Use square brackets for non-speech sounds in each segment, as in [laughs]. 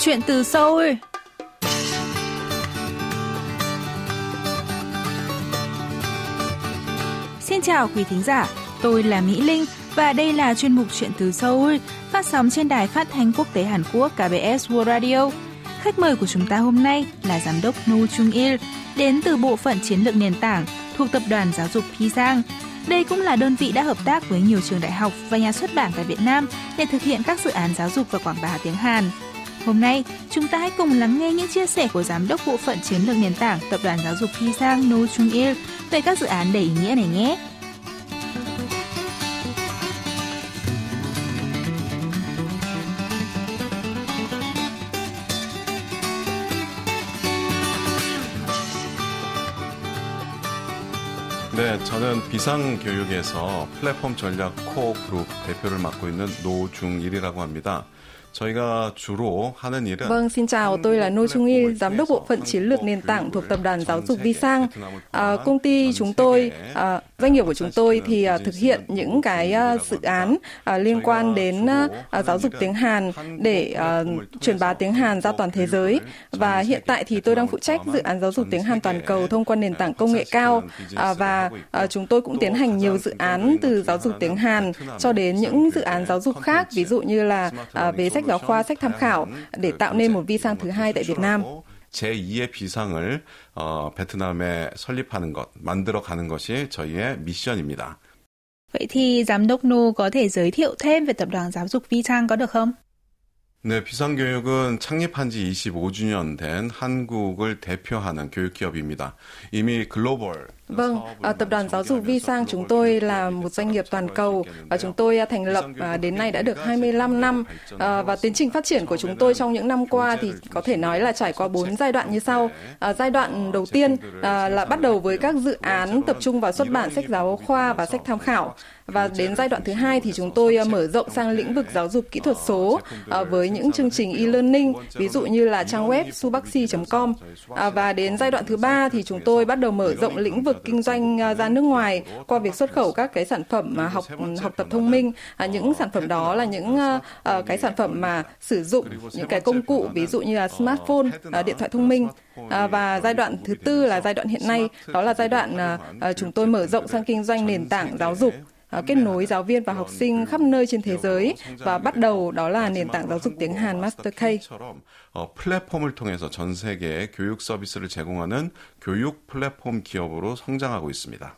Chuyện từ Seoul Xin chào quý thính giả, tôi là Mỹ Linh và đây là chuyên mục Chuyện từ Seoul phát sóng trên đài phát thanh quốc tế Hàn Quốc KBS World Radio. Khách mời của chúng ta hôm nay là giám đốc Nu Chung Il, đến từ bộ phận chiến lược nền tảng thuộc tập đoàn giáo dục Pisang. Đây cũng là đơn vị đã hợp tác với nhiều trường đại học và nhà xuất bản tại Việt Nam để thực hiện các dự án giáo dục và quảng bá tiếng Hàn. Hôm nay, chúng ta hãy cùng lắng nghe những chia sẻ của Giám đốc Bộ phận Chiến lược Nền tảng Tập đoàn Giáo dục Pisang No Chung Il về các dự án đầy ý nghĩa này nhé. 네, 저는 비상교육에서 플랫폼 전략 코어 그룹 대표를 맡고 있는 노중일이라고 합니다. 저희가 주로 하는 일은 Vâng, xin chào, tôi là No Chung Il, giám đốc bộ phận chiến lược nền tảng thuộc tập đoàn giáo dục Visang. À, công ty chúng tôi, à, doanh nghiệp của chúng tôi thì à, thực hiện những cái à, dự án à, liên quan đến à, giáo dục tiếng Hàn để à, truyền bá tiếng Hàn ra toàn thế giới. Và hiện tại thì tôi đang phụ trách dự án giáo dục tiếng Hàn toàn cầu thông qua nền tảng công nghệ cao à, và à, chúng tôi cũng tiến hành nhiều dự án từ giáo dục tiếng Hàn cho đến những dự án giáo dục khác, ví dụ như là à, về sách giáo khoa, sách tham khảo để tạo nên một vi sang thứ hai tại Việt Nam. 제2의 비상을 어, 베트남에 설립하는 것, 만들어 가는 것이 저희의 미션입니다. Vậy thì giám đốc Nu có thể giới thiệu thêm về tập đoàn giáo dục Vi Trang có được không? 네, 비상교육은 창립한 지 25주년 된 한국을 대표하는 교육기업입니다. 이미 글로벌 Vâng, à, tập đoàn giáo dục Vi Sang chúng tôi là một doanh nghiệp toàn cầu và chúng tôi à, thành lập à, đến nay đã được 25 năm. Và tiến trình phát triển của chúng tôi trong những năm qua thì có thể nói là trải qua bốn giai đoạn như sau. Giai đoạn đầu tiên là bắt đầu với các dự án tập trung vào xuất bản sách giáo khoa và sách tham khảo. Và đến giai đoạn thứ hai thì chúng tôi mở rộng sang lĩnh vực giáo dục kỹ thuật số với những chương trình e-learning ví dụ như là trang web subaxi.com và đến giai đoạn thứ ba thì chúng tôi bắt đầu mở rộng lĩnh vực kinh doanh à, ra nước ngoài qua việc xuất khẩu các cái sản phẩm học học tập thông minh. À, những sản phẩm đó là những à, à, cái sản phẩm mà sử dụng những cái công cụ ví dụ như là smartphone điện thoại thông minh. À, và giai đoạn thứ tư là giai đoạn hiện nay, đó là giai đoạn à, chúng tôi mở rộng sang kinh doanh nền tảng giáo dục. kết nối giáo viên và học sinh khắp nơi trên thế giới và bắt đầu đó là nền tảng giáo dục tiếng Hàn Master K. 플랫폼을 통해서 전 세계에 교육 서비스를 제공하는 교육 플랫폼 기업으로 성장하고 있습니다.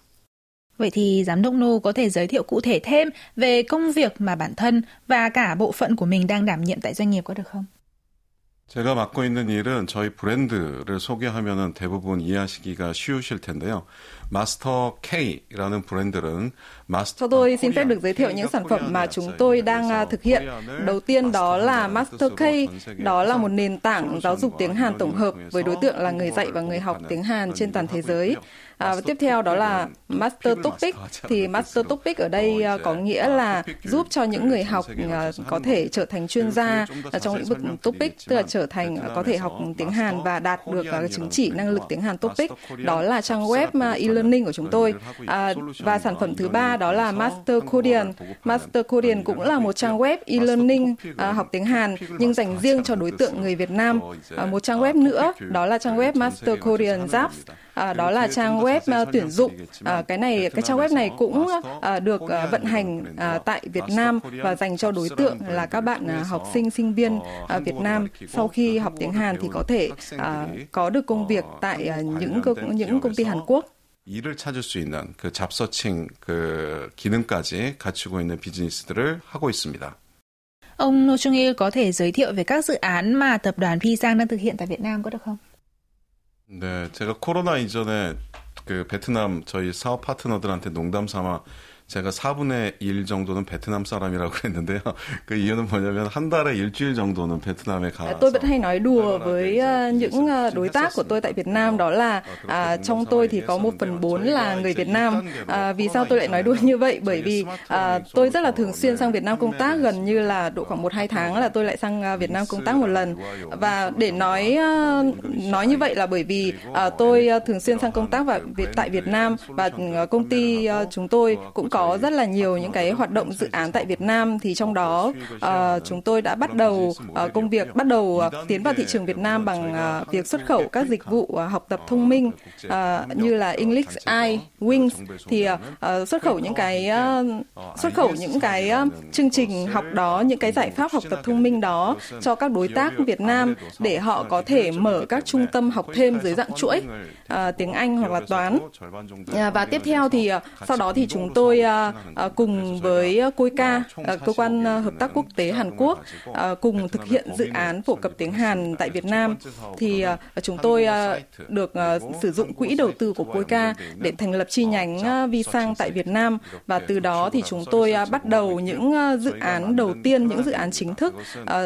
Vậy thì giám đốc Nu có thể giới thiệu cụ thể thêm về công việc mà bản thân và cả bộ phận của mình đang đảm nhiệm tại doanh nghiệp có được không? 제가 맡고 있는 일은 저희 브랜드를 소개하면 대부분 이해하시기가 쉬우실 텐데요. 마스터 K라는 브랜드는 Cho tôi xin phép được giới thiệu những sản phẩm mà chúng tôi đang thực hiện. Đầu tiên đó là Master K, đó là một nền tảng giáo dục tiếng Hàn tổng hợp với đối tượng là người dạy và người học tiếng Hàn trên toàn thế giới. À, và tiếp theo đó là Master Topic. Thì Master Topic ở đây à, có nghĩa là giúp cho những người học à, có thể trở thành chuyên gia à, trong lĩnh vực Topic tức là trở thành có thể học tiếng Hàn và đạt được chứng chỉ năng lực tiếng Hàn Topic. Đó là trang web e-learning của chúng tôi. À, và sản phẩm thứ ba đó là Master Korean. Master Korean cũng là một trang web e-learning à, học tiếng Hàn nhưng dành riêng cho đối tượng người Việt Nam. À, một trang web nữa đó là trang web Master Korean Zaps. à, đó là trang web uh, tuyển dụng à, cái này cái trang web này cũng uh, được uh, vận hành uh, tại Việt Nam và dành cho đối tượng là các bạn uh, học sinh sinh viên uh, Việt Nam sau khi học tiếng Hàn thì có thể uh, có được công việc tại uh, những những công ty Hàn Quốc 일을 찾을 수 있는 그 잡서칭 그 기능까지 갖추고 있는 비즈니스들을 하고 있습니다. Ông No Chung Il có thể giới thiệu về các dự án mà tập đoàn Pisang đang thực hiện tại Việt Nam có được không? 네, 제가 코로나 이전에 그 베트남 저희 사업 파트너들한테 농담 삼아 제가 4분의 1 정도는 베트남 사람이라고 [laughs] 그랬는데요. 그 이유는 뭐냐면 한 달에 일주일 정도는 베트남에 가. Tôi vẫn hay nói đùa với uh, những uh, đối tác của tôi tại Việt Nam đó là uh, trong tôi thì có một phần bốn là người Việt Nam. Uh, vì sao tôi lại nói đùa như vậy? Bởi vì uh, tôi rất là thường xuyên sang Việt Nam công tác gần như là độ khoảng một hai tháng là tôi lại sang uh, Việt Nam công tác một lần. Và để nói uh, nói như vậy là bởi vì uh, tôi uh, thường xuyên sang công tác và tại Việt Nam và uh, công ty uh, chúng tôi cũng có có rất là nhiều những cái hoạt động dự án tại Việt Nam thì trong đó uh, chúng tôi đã bắt đầu uh, công việc bắt đầu uh, tiến vào thị trường Việt Nam bằng uh, việc xuất khẩu các dịch vụ uh, học tập thông minh uh, như là English Eye, Wings thì uh, xuất khẩu những cái uh, xuất khẩu những cái uh, chương trình học đó, những cái giải pháp học tập thông minh đó cho các đối tác Việt Nam để họ có thể mở các trung tâm học thêm dưới dạng chuỗi uh, tiếng Anh hoặc là toán. Uh, và tiếp theo thì uh, sau đó thì chúng tôi À, à, cùng với à, COICA, cơ quan hợp tác quốc tế Hàn Quốc cùng thực hiện dự án phổ cập tiếng Hàn tại Việt Nam thì chúng tôi được sử dụng quỹ đầu tư của COICA để thành lập chi nhánh vi sang tại Việt Nam và từ đó thì chúng tôi bắt đầu những dự án đầu tiên, những dự án chính thức,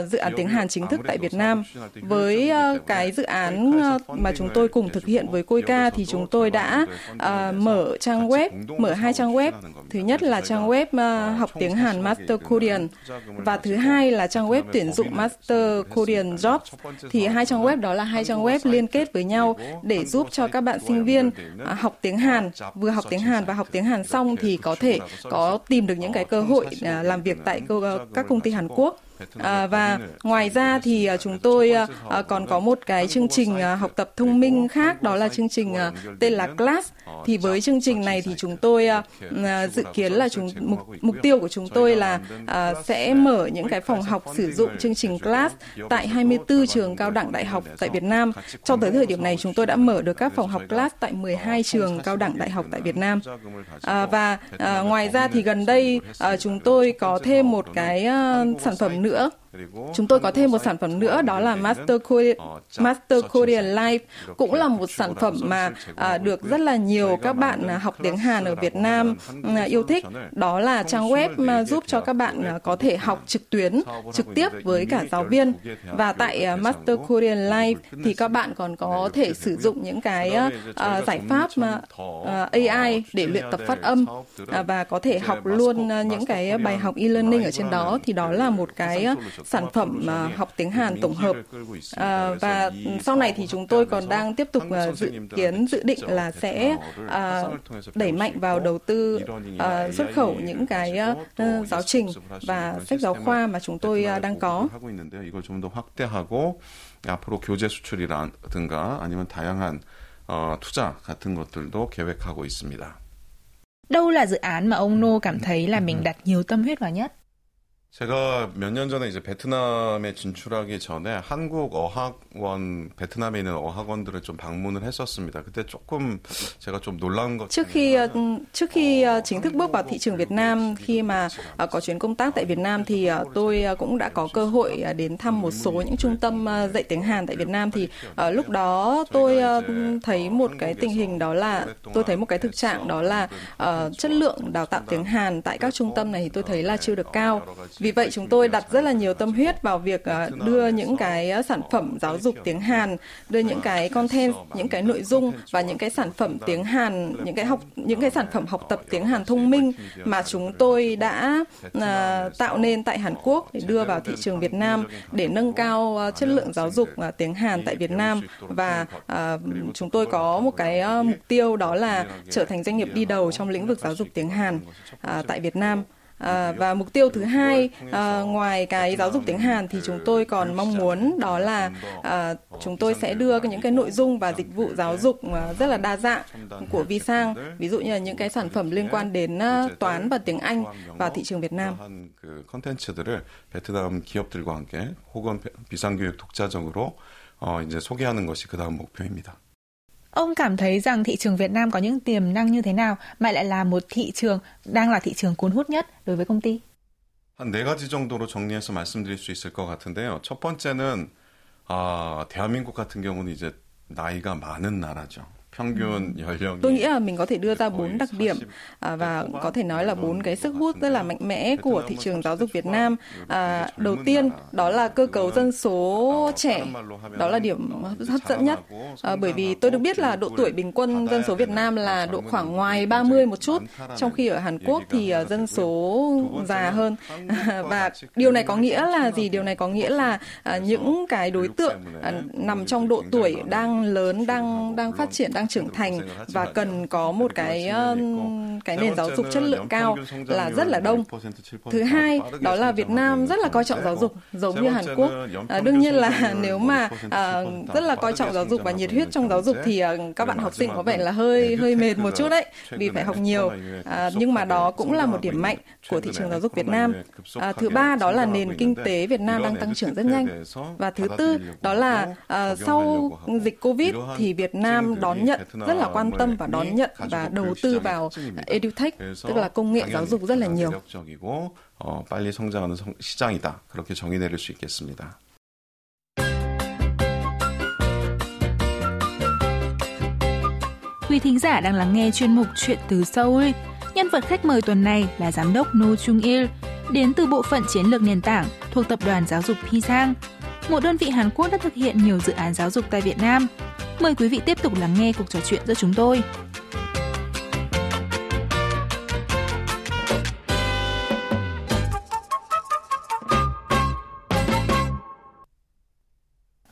dự án tiếng Hàn chính thức tại Việt Nam. Với cái dự án mà chúng tôi cùng thực hiện với COICA thì chúng tôi đã mở trang web, mở hai trang web. Thứ nhất là trang web ờ, học tiếng Hàn Master Korean và thứ hai là trang web tuyển dụng Master Korean Jobs. Thì hai trang web đó là hai trang web liên kết với nhau để giúp cho các bạn sinh viên à, học tiếng Hàn, vừa học tiếng Hàn và học tiếng Hàn xong thì có thể có tìm được những cái cơ hội à, làm việc tại các công ty Hàn Quốc. À, và ngoài ra thì chúng tôi à, còn có một cái chương trình à, học tập thông minh khác đó là chương trình à, tên là Class. Thì với chương trình này thì chúng tôi à, dự kiến là chúng mục mục tiêu của chúng tôi là à, sẽ mở những cái phòng học sử dụng chương trình Class tại 24 trường cao đẳng đại học tại Việt Nam. Trong tới thời điểm này chúng tôi đã mở được các phòng học Class tại 12 trường cao đẳng đại học tại Việt Nam. À, và à, ngoài ra thì gần đây à, chúng tôi có thêm một cái à, sản phẩm nữa nữa Chúng tôi có thêm một sản phẩm nữa đó là Master Korean, Master Korean Life. Cũng là một sản phẩm mà à, được rất là nhiều các bạn à, học tiếng Hàn ở Việt Nam à, yêu thích. Đó là trang web mà giúp cho các bạn à, có thể học trực tuyến trực tiếp với cả giáo viên. Và tại à, Master Korean Life thì các bạn còn có thể sử dụng những cái à, giải pháp mà à, AI để luyện tập phát âm à, và có thể học luôn à, những cái bài học e-learning ở trên đó thì đó là một cái sản phẩm uh, học tiếng Hàn tổng hợp à, và sau này thì chúng tôi còn đang tiếp tục uh, dự kiến dự định là sẽ uh, đẩy mạnh vào đầu tư uh, xuất khẩu những cái uh, giáo trình và sách giáo khoa mà chúng tôi uh, đang có. 앞으로 교재 수출이라든가 아니면 다양한 어, 투자 같은 것들도 계획하고 있습니다. Đâu là dự án mà ông Nô cảm thấy là mình đặt nhiều tâm huyết vào nhất? 제가 몇 년 전에 이제 베트남에 진출하기 전에 한국 어학원 베트남에 있는 어학원들을 좀 방문을 했었습니다. 그때 조금 제가 좀 놀란 것 trước khi trước khi chính thức bước vào thị trường Việt Nam khi mà có chuyến công tác tại Việt Nam thì tôi cũng đã có cơ hội đến thăm một số những trung tâm dạy tiếng Hàn tại Việt Nam thì lúc đó tôi thấy một cái tình hình đó là tôi thấy một cái thực trạng đó là chất lượng đào tạo tiếng Hàn tại các trung tâm này thì tôi thấy là chưa được cao vì vậy chúng tôi đặt rất là nhiều tâm huyết vào việc ờ, đưa những cái ờ, sản phẩm giáo dục tiếng Hàn, đưa những cái content, những cái nội dung và những cái sản phẩm tiếng Hàn, những cái học những cái sản phẩm học tập tiếng Hàn thông minh mà chúng tôi đã ờ, tạo nên tại Hàn Quốc để đưa vào thị trường Việt Nam để nâng cao chất lượng giáo dục tiếng Hàn tại Việt Nam và chúng tôi có một cái mục tiêu đó là trở thành doanh nghiệp đi đầu trong lĩnh vực giáo dục tiếng Hàn tại Việt Nam. À, và mục tiêu thứ hai à, ngoài cái giáo dục tiếng Hàn thì chúng tôi còn mong muốn đó là à, chúng tôi sẽ đưa những cái nội dung và dịch vụ giáo dục rất là đa dạng của Visang ví dụ như là những cái sản phẩm liên quan đến uh, toán và tiếng Anh vào thị trường Việt Nam. 컨텐츠들을 베트남 기업들과 함께 혹은 비상교육 독자적으로 어, 이제 소개하는 것이 그 다음 목표입니다. Ông cảm thấy rằng thị trường Việt Nam có những tiềm năng như thế nào mà lại là một thị trường đang là thị trường cuốn hút nhất đối với công ty? 한 가지 정도로 정리해서 말씀드릴 수 있을 것 같은데요. 첫 번째는 아, 대한민국 같은 경우는 이제 나이가 많은 나라죠. Tôi nghĩ là mình có thể đưa ra bốn đặc điểm à, và có thể nói là bốn cái sức hút rất là mạnh mẽ của thị trường giáo dục Việt Nam. À, đầu tiên đó là cơ cấu dân số trẻ, đó là điểm hấp dẫn nhất. À, bởi vì tôi được biết là độ tuổi bình quân dân số Việt Nam là độ khoảng ngoài 30 một chút, trong khi ở Hàn Quốc thì uh, dân số già hơn. [laughs] và điều này có nghĩa là gì? Điều này có nghĩa là uh, những cái đối tượng nằm trong độ tuổi đang lớn, đang đang phát triển, đang đang trưởng thành và cần có một cái cái nền giáo dục chất lượng cao là rất là đông. Thứ hai, đó là Việt Nam rất là coi trọng giáo dục, giống như Hàn Quốc. À, đương nhiên là nếu mà à, rất là coi trọng giáo dục và nhiệt huyết trong giáo dục thì à, các bạn học sinh có vẻ là hơi hơi mệt một chút đấy, vì phải học nhiều. À, nhưng mà đó cũng là một điểm mạnh của thị trường giáo dục Việt Nam. À, thứ ba đó là nền kinh tế Việt Nam đang tăng trưởng rất nhanh. Và thứ tư đó là à, sau dịch Covid thì Việt Nam đón nhận rất là quan tâm và đón nhận và đầu tư vào edutech tức là công nghệ giáo dục rất là nhiều. 어, 빨리 성장하는 성, 시장이다. 그렇게 정의 내릴 수 있겠습니다. Quý thính giả đang lắng nghe chuyên mục Chuyện từ Seoul. Nhân vật khách mời tuần này là giám đốc No Chung Il, đến từ bộ phận chiến lược nền tảng thuộc tập đoàn giáo dục Pisang, một đơn vị Hàn Quốc đã thực hiện nhiều dự án giáo dục tại Việt Nam. Mời quý vị tiếp tục lắng nghe cuộc trò chuyện giữa chúng tôi.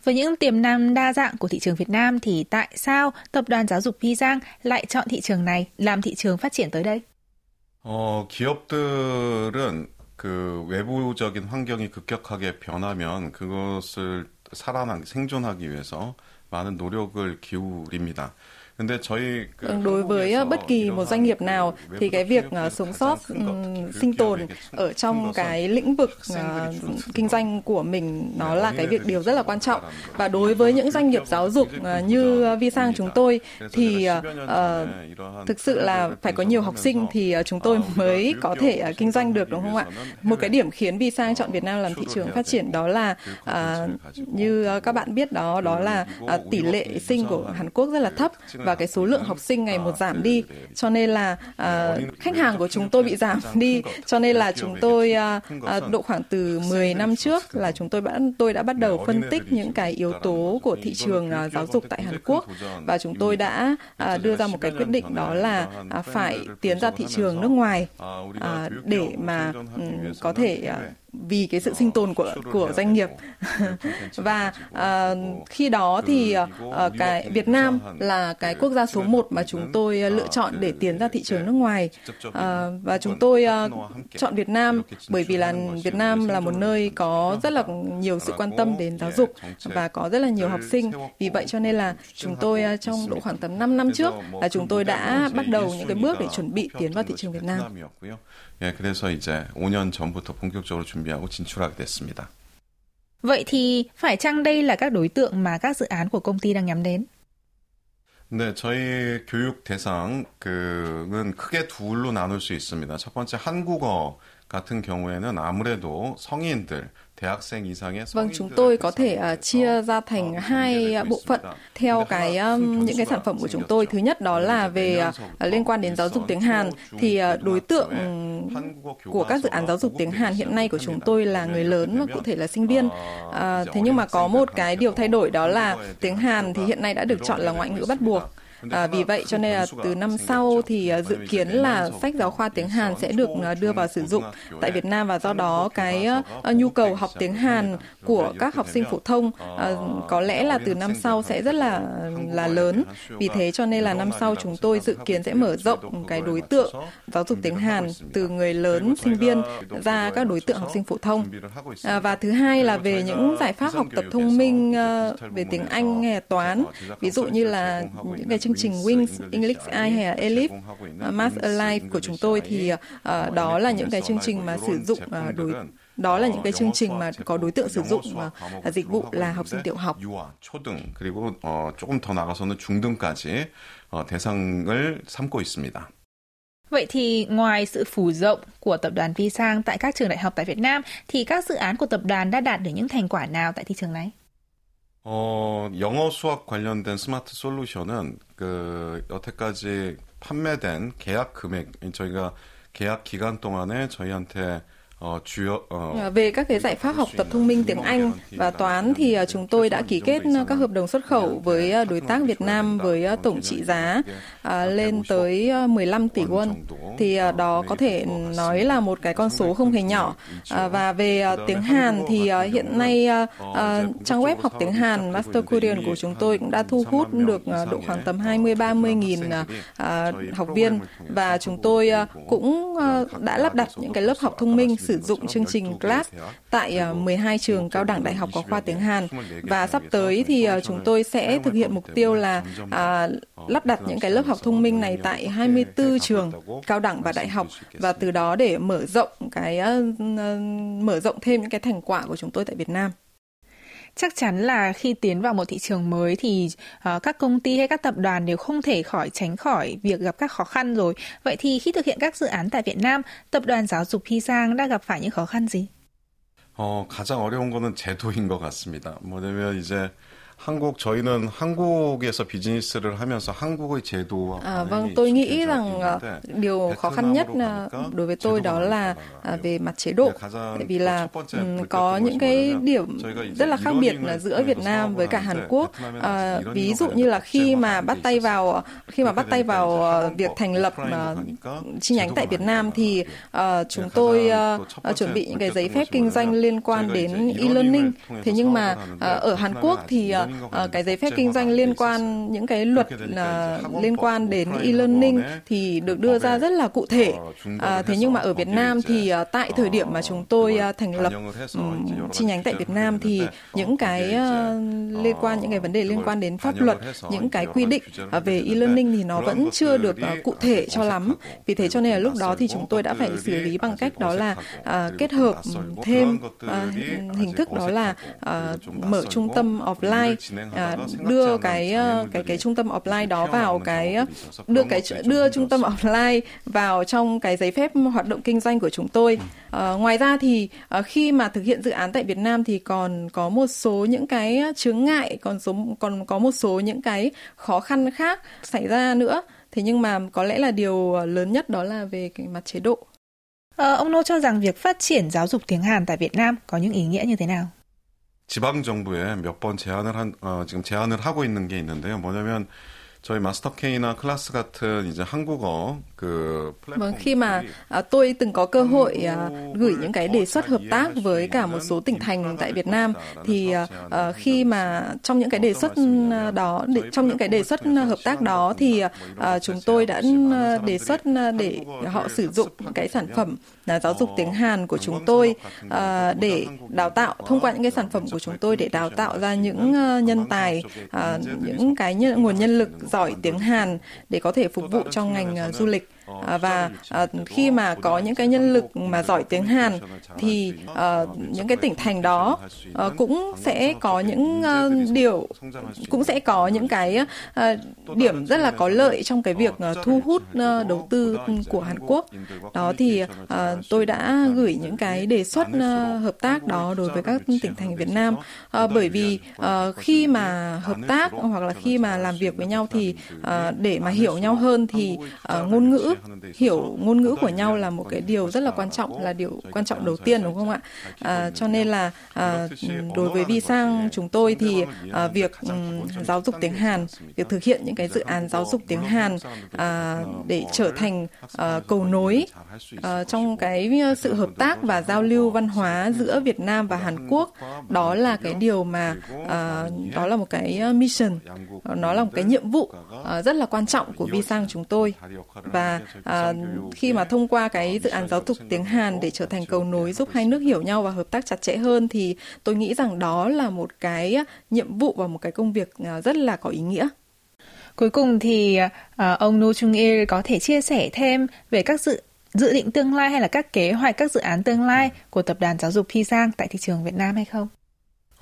Với những tiềm năng đa dạng của thị trường Việt Nam thì tại sao tập đoàn giáo dục Pisang lại chọn thị trường này làm thị trường phát triển tới đây? 어, 기업들은 그 외부적인 환경이 급격하게 변하면 그것을 살아남 생존하기 위해서 많은 노력을 기울입니다. Đối với ờ, bất kỳ một doanh nghiệp nào thì cái việc uh, sống sót sinh tồn ở trong cái lĩnh vực uh, kinh doanh của mình nó là cái việc điều rất là quan trọng. và đối với những doanh nghiệp giáo dục uh, như Visang chúng tôi thì uh, thực sự là phải có nhiều học sinh thì chúng tôi mới có thể kinh doanh được đúng không ạ? Một cái điểm khiến Visang chọn Việt Nam làm thị trường phát triển đó là uh, như các bạn biết đó đó là uh, tỷ lệ sinh của Hàn Quốc rất là thấp và cái số lượng học sinh ngày một giảm đi. Cho nên là uh, khách hàng của chúng tôi bị giảm đi. Cho nên là chúng tôi uh, độ khoảng từ 10 năm trước là chúng tôi đã tôi đã bắt đầu phân tích những cái yếu tố của thị trường uh, giáo dục tại Hàn Quốc. Và chúng tôi đã uh, đưa ra một cái quyết định đó là uh, phải tiến ra thị trường nước ngoài uh, để mà um, có thể uh, vì cái sự sinh tồn của của doanh nghiệp [laughs] và uh, khi đó thì uh, cái Việt Nam là cái quốc gia số 1 mà chúng tôi uh, lựa chọn để tiến ra thị trường nước ngoài uh, và chúng tôi uh, chọn Việt Nam bởi vì là Việt Nam là một nơi có rất là nhiều sự quan tâm đến giáo dục và có rất là nhiều học sinh vì vậy cho nên là chúng tôi uh, trong độ khoảng tầm 5 năm trước là chúng tôi đã bắt đầu những cái bước để chuẩn bị tiến vào thị trường Việt Nam. 예, 그래서 이제 5년 전부터 본격적으로 준비하고 진출하게 됐습니다. Vậy thì phải chăng đây là các đối tượng mà các dự án của công ty đang nhắm đến? 네, 저희 교육 대상은 크게 둘로 나눌 수 있습니다. 첫 번째 한국어 같은 경우에는 아무래도 성인들 Vâng, chúng tôi có thể uh, chia ra thành hai uh, bộ phận theo cái um, những cái sản phẩm của chúng tôi. Thứ nhất đó là về uh, liên quan đến giáo dục tiếng Hàn thì uh, đối tượng của các dự án giáo dục tiếng Hàn hiện nay của chúng tôi là người lớn và cụ thể là sinh viên. Uh, thế nhưng mà có một cái điều thay đổi đó là tiếng Hàn thì hiện nay đã được chọn là ngoại ngữ bắt buộc. À, vì vậy cho nên là từ năm sau thì uh, dự kiến là sách giáo khoa tiếng Hàn sẽ được uh, đưa vào sử dụng tại Việt Nam và do đó cái uh, nhu cầu học tiếng Hàn của các học sinh phổ thông uh, có lẽ là từ năm sau sẽ rất là là lớn. Vì thế cho nên là năm sau chúng tôi dự kiến sẽ mở rộng cái đối tượng giáo dục tiếng Hàn từ người lớn sinh viên ra các đối tượng học sinh phổ thông. À, và thứ hai là về những giải pháp học tập thông minh uh, về tiếng Anh nghe toán, ví dụ như là những cái chương trình Wings, English Eye hay là Elif, uh, Math Alive của chúng tôi thì uh, đó là những cái chương trình mà sử dụng uh, đối đó là những cái chương trình mà có đối tượng sử dụng uh, dịch vụ là học sinh tiểu học. 초등 그리고 어, 조금 더 나가서는 중등까지 어, 대상을 삼고 있습니다. Vậy thì ngoài sự phủ rộng của tập đoàn Visang tại các trường đại học tại Việt Nam thì các dự án của tập đoàn đã đạt được những thành quả nào tại thị trường này? 어, 영어 수학 관련된 스마트 솔루션은 그 여태까지 판매된 계약 금액 저희가 계약 기간 동안에 저희한테 về các cái giải pháp học tập thông minh tiếng Anh và toán thì chúng tôi đã ký kết các hợp đồng xuất khẩu với đối tác Việt Nam với tổng trị giá lên tới 15 tỷ won. Thì à, đó có thể nói là một cái con số không hề nhỏ. À, và về à, tiếng Hàn thì hiện nay trang web học tiếng Hàn Master Korean của chúng tôi cũng đã thu hút được độ khoảng tầm 20-30 nghìn học viên và chúng tôi cũng đã lắp đặt những cái lớp học thông minh sử dụng chương trình Class tại 12 trường cao đẳng đại học có khoa tiếng Hàn và sắp tới thì chúng tôi sẽ thực hiện mục tiêu là lắp đặt những cái lớp học thông minh này tại 24 trường cao đẳng và đại học và từ đó để mở rộng cái mở rộng thêm những cái thành quả của chúng tôi tại Việt Nam chắc chắn là khi tiến vào một thị trường mới thì uh, các công ty hay các tập đoàn đều không thể khỏi tránh khỏi việc gặp các khó khăn rồi. Vậy thì khi thực hiện các dự án tại Việt Nam, tập đoàn giáo dục Hy Giang đã gặp phải những khó khăn gì? 어, 가장 어려운 거는 제도인 것 같습니다. 뭐냐면 이제 한국 저희는 한국에서 비즈니스를 하면서 한국의 제도와 à, vâng tôi nghĩ rằng điều khó khăn nhất đối với tôi đó là về mặt chế độ tại vì là có những cái điểm rất là khác biệt là giữa Việt Nam với cả Hàn Quốc à, ví dụ như là khi mà bắt tay vào khi mà bắt tay vào việc thành lập chi nhánh tại Việt Nam thì uh, chúng tôi uh, chuẩn bị những cái giấy phép kinh doanh liên quan đến e-learning thế nhưng mà uh, ở Hàn Quốc thì uh, uh, cái giấy phép kinh doanh liên quan những cái luật uh, liên quan đến e-learning thì được đưa ra rất là cụ thể. Uh, thế nhưng mà ở Việt Nam thì uh, tại thời điểm mà chúng tôi uh, thành lập um, chi nhánh tại Việt Nam thì những cái uh, liên quan những cái vấn đề liên quan đến pháp luật, những cái quy định uh, về e-learning thì nó vẫn chưa được uh, cụ thể cho lắm. Vì thế cho nên là lúc đó thì chúng tôi đã phải xử lý bằng cách đó là uh, kết hợp thêm uh, hình thức đó là uh, mở trung tâm offline đưa cái ờ, cái cái trung tâm offline đó vào cái ờ, đưa cái đưa trung tâm offline vào trong cái giấy phép hoạt động kinh doanh của chúng tôi. À, ngoài ra thì à, khi mà thực hiện dự án tại Việt Nam thì còn có một số những cái chướng ngại, còn số còn có một số những cái khó khăn khác xảy ra nữa. Thế nhưng mà có lẽ là điều lớn nhất đó là về cái mặt chế độ. À, ông Nô cho rằng việc phát triển giáo dục tiếng Hàn tại Việt Nam có những ý nghĩa như thế nào? 지방 정부에 몇 번 제안을 한 어, 지금 제안을 하고 있는 게 있는데요. 뭐냐면 저희 마스터 K나 클래스 같은 이제 한국어 그 vâng, khi mà à, tôi từng có cơ hội à, gửi những cái đề xuất hợp tác với cả một số tỉnh thành tại Việt Nam thì à, à, khi mà trong những cái đề xuất đó để, trong những cái đề xuất hợp tác đó thì à, chúng tôi đã đề xuất để họ sử dụng cái sản phẩm là giáo dục tiếng Hàn của chúng tôi à, để đào tạo thông qua những cái sản phẩm của chúng tôi để đào tạo ra những nhân tài à, những cái nhân, nguồn nhân lực giỏi tiếng Hàn để có thể phục vụ cho ngành uh, du lịch. À, và à, khi mà có những cái nhân lực mà giỏi tiếng Hàn thì à, những cái tỉnh thành đó cũng sẽ có những điều, cũng sẽ có những cái điểm rất là có lợi trong cái việc thu hút đầu tư của Hàn Quốc. Đó thì tôi đã gửi những cái đề xuất hợp tác đó đối với các tỉnh thành Việt Nam bởi vì khi mà hợp tác hoặc là khi mà làm việc với nhau thì để mà hiểu nhau hơn thì ngôn ngữ hiểu ngôn ngữ của nhau là một cái điều rất là quan trọng là điều quan trọng đầu tiên đúng không ạ? À, cho nên là à, đối với vi sang chúng tôi thì à, việc um, giáo dục tiếng Hàn việc thực hiện những cái dự án giáo dục tiếng Hàn à, để trở thành à, cầu nối à, trong cái sự hợp tác và giao lưu văn hóa giữa Việt Nam và Hàn Quốc đó là cái điều mà à, đó là một cái à, mission nó là một cái nhiệm vụ à, rất là quan trọng của vi sang chúng tôi. Và à, khi mà thông qua cái dự án giáo dục tiếng Hàn để trở thành cầu nối giúp hai nước hiểu nhau và hợp tác chặt chẽ hơn thì tôi nghĩ rằng đó là một cái nhiệm vụ và một cái công việc à, rất là có ý nghĩa. Cuối cùng thì uh, ông Nu Chung Il có thể chia sẻ thêm về các dự dự định tương lai hay là các kế hoạch các dự án tương lai của tập đoàn giáo dục Thi Giang tại thị trường Việt Nam hay không?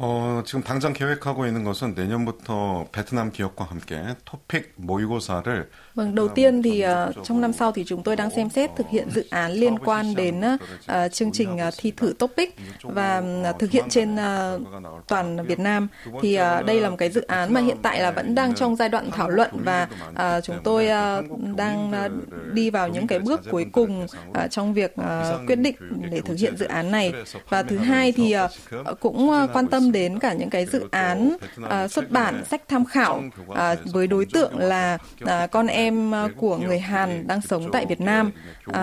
어, 지금 당장 계획하고 있는 것은 내년부터 베트남 기업과 함께 토픽 모의고사를 Vâng, đầu tiên thì uh, trong năm sau thì chúng tôi đang xem xét thực hiện dự án liên quan đến uh, chương trình uh, thi thử TOPIC và uh, thực hiện trên uh, toàn Việt Nam. Thì uh, đây là một cái dự án mà hiện tại là vẫn đang trong giai đoạn thảo luận và uh, chúng tôi uh, đang uh, đi vào những cái bước cuối cùng uh, trong việc uh, quyết định để thực hiện dự án này. Và thứ hai thì uh, cũng uh, quan tâm đến cả những cái dự án uh, xuất bản sách tham khảo uh, với đối tượng là uh, con em của người Hàn đang sống tại Việt Nam. Uh,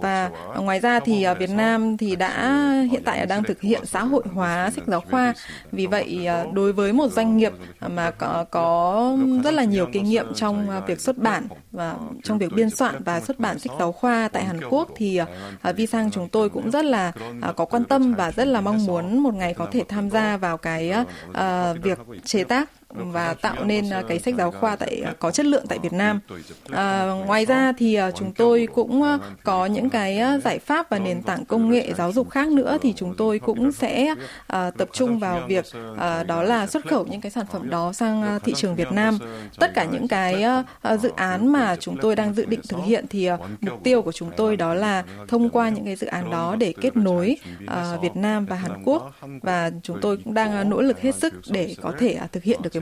và ngoài ra thì Việt Nam thì đã hiện tại đang thực hiện xã hội hóa sách giáo khoa. Vì vậy đối với một doanh nghiệp mà có, có rất là nhiều kinh nghiệm trong việc xuất bản và trong việc biên soạn và xuất bản sách giáo khoa tại Hàn Quốc thì uh, Vi Sang chúng tôi cũng rất là uh, có quan tâm và rất là mong muốn một ngày có thể tham gia vào cái uh, việc chế tác và tạo nên cái sách giáo khoa tại có chất lượng tại Việt Nam. À, ngoài ra thì chúng tôi cũng có những cái giải pháp và nền tảng công nghệ giáo dục khác nữa thì chúng tôi cũng sẽ à, tập trung vào việc à, đó là xuất khẩu những cái sản phẩm đó sang thị trường Việt Nam. Tất cả những cái à, dự án mà chúng tôi đang dự định thực hiện thì à, mục tiêu của chúng tôi đó là thông qua những cái dự án đó để kết nối à, Việt Nam và Hàn Quốc và chúng tôi cũng đang nỗ lực hết sức để có thể à, thực hiện được cái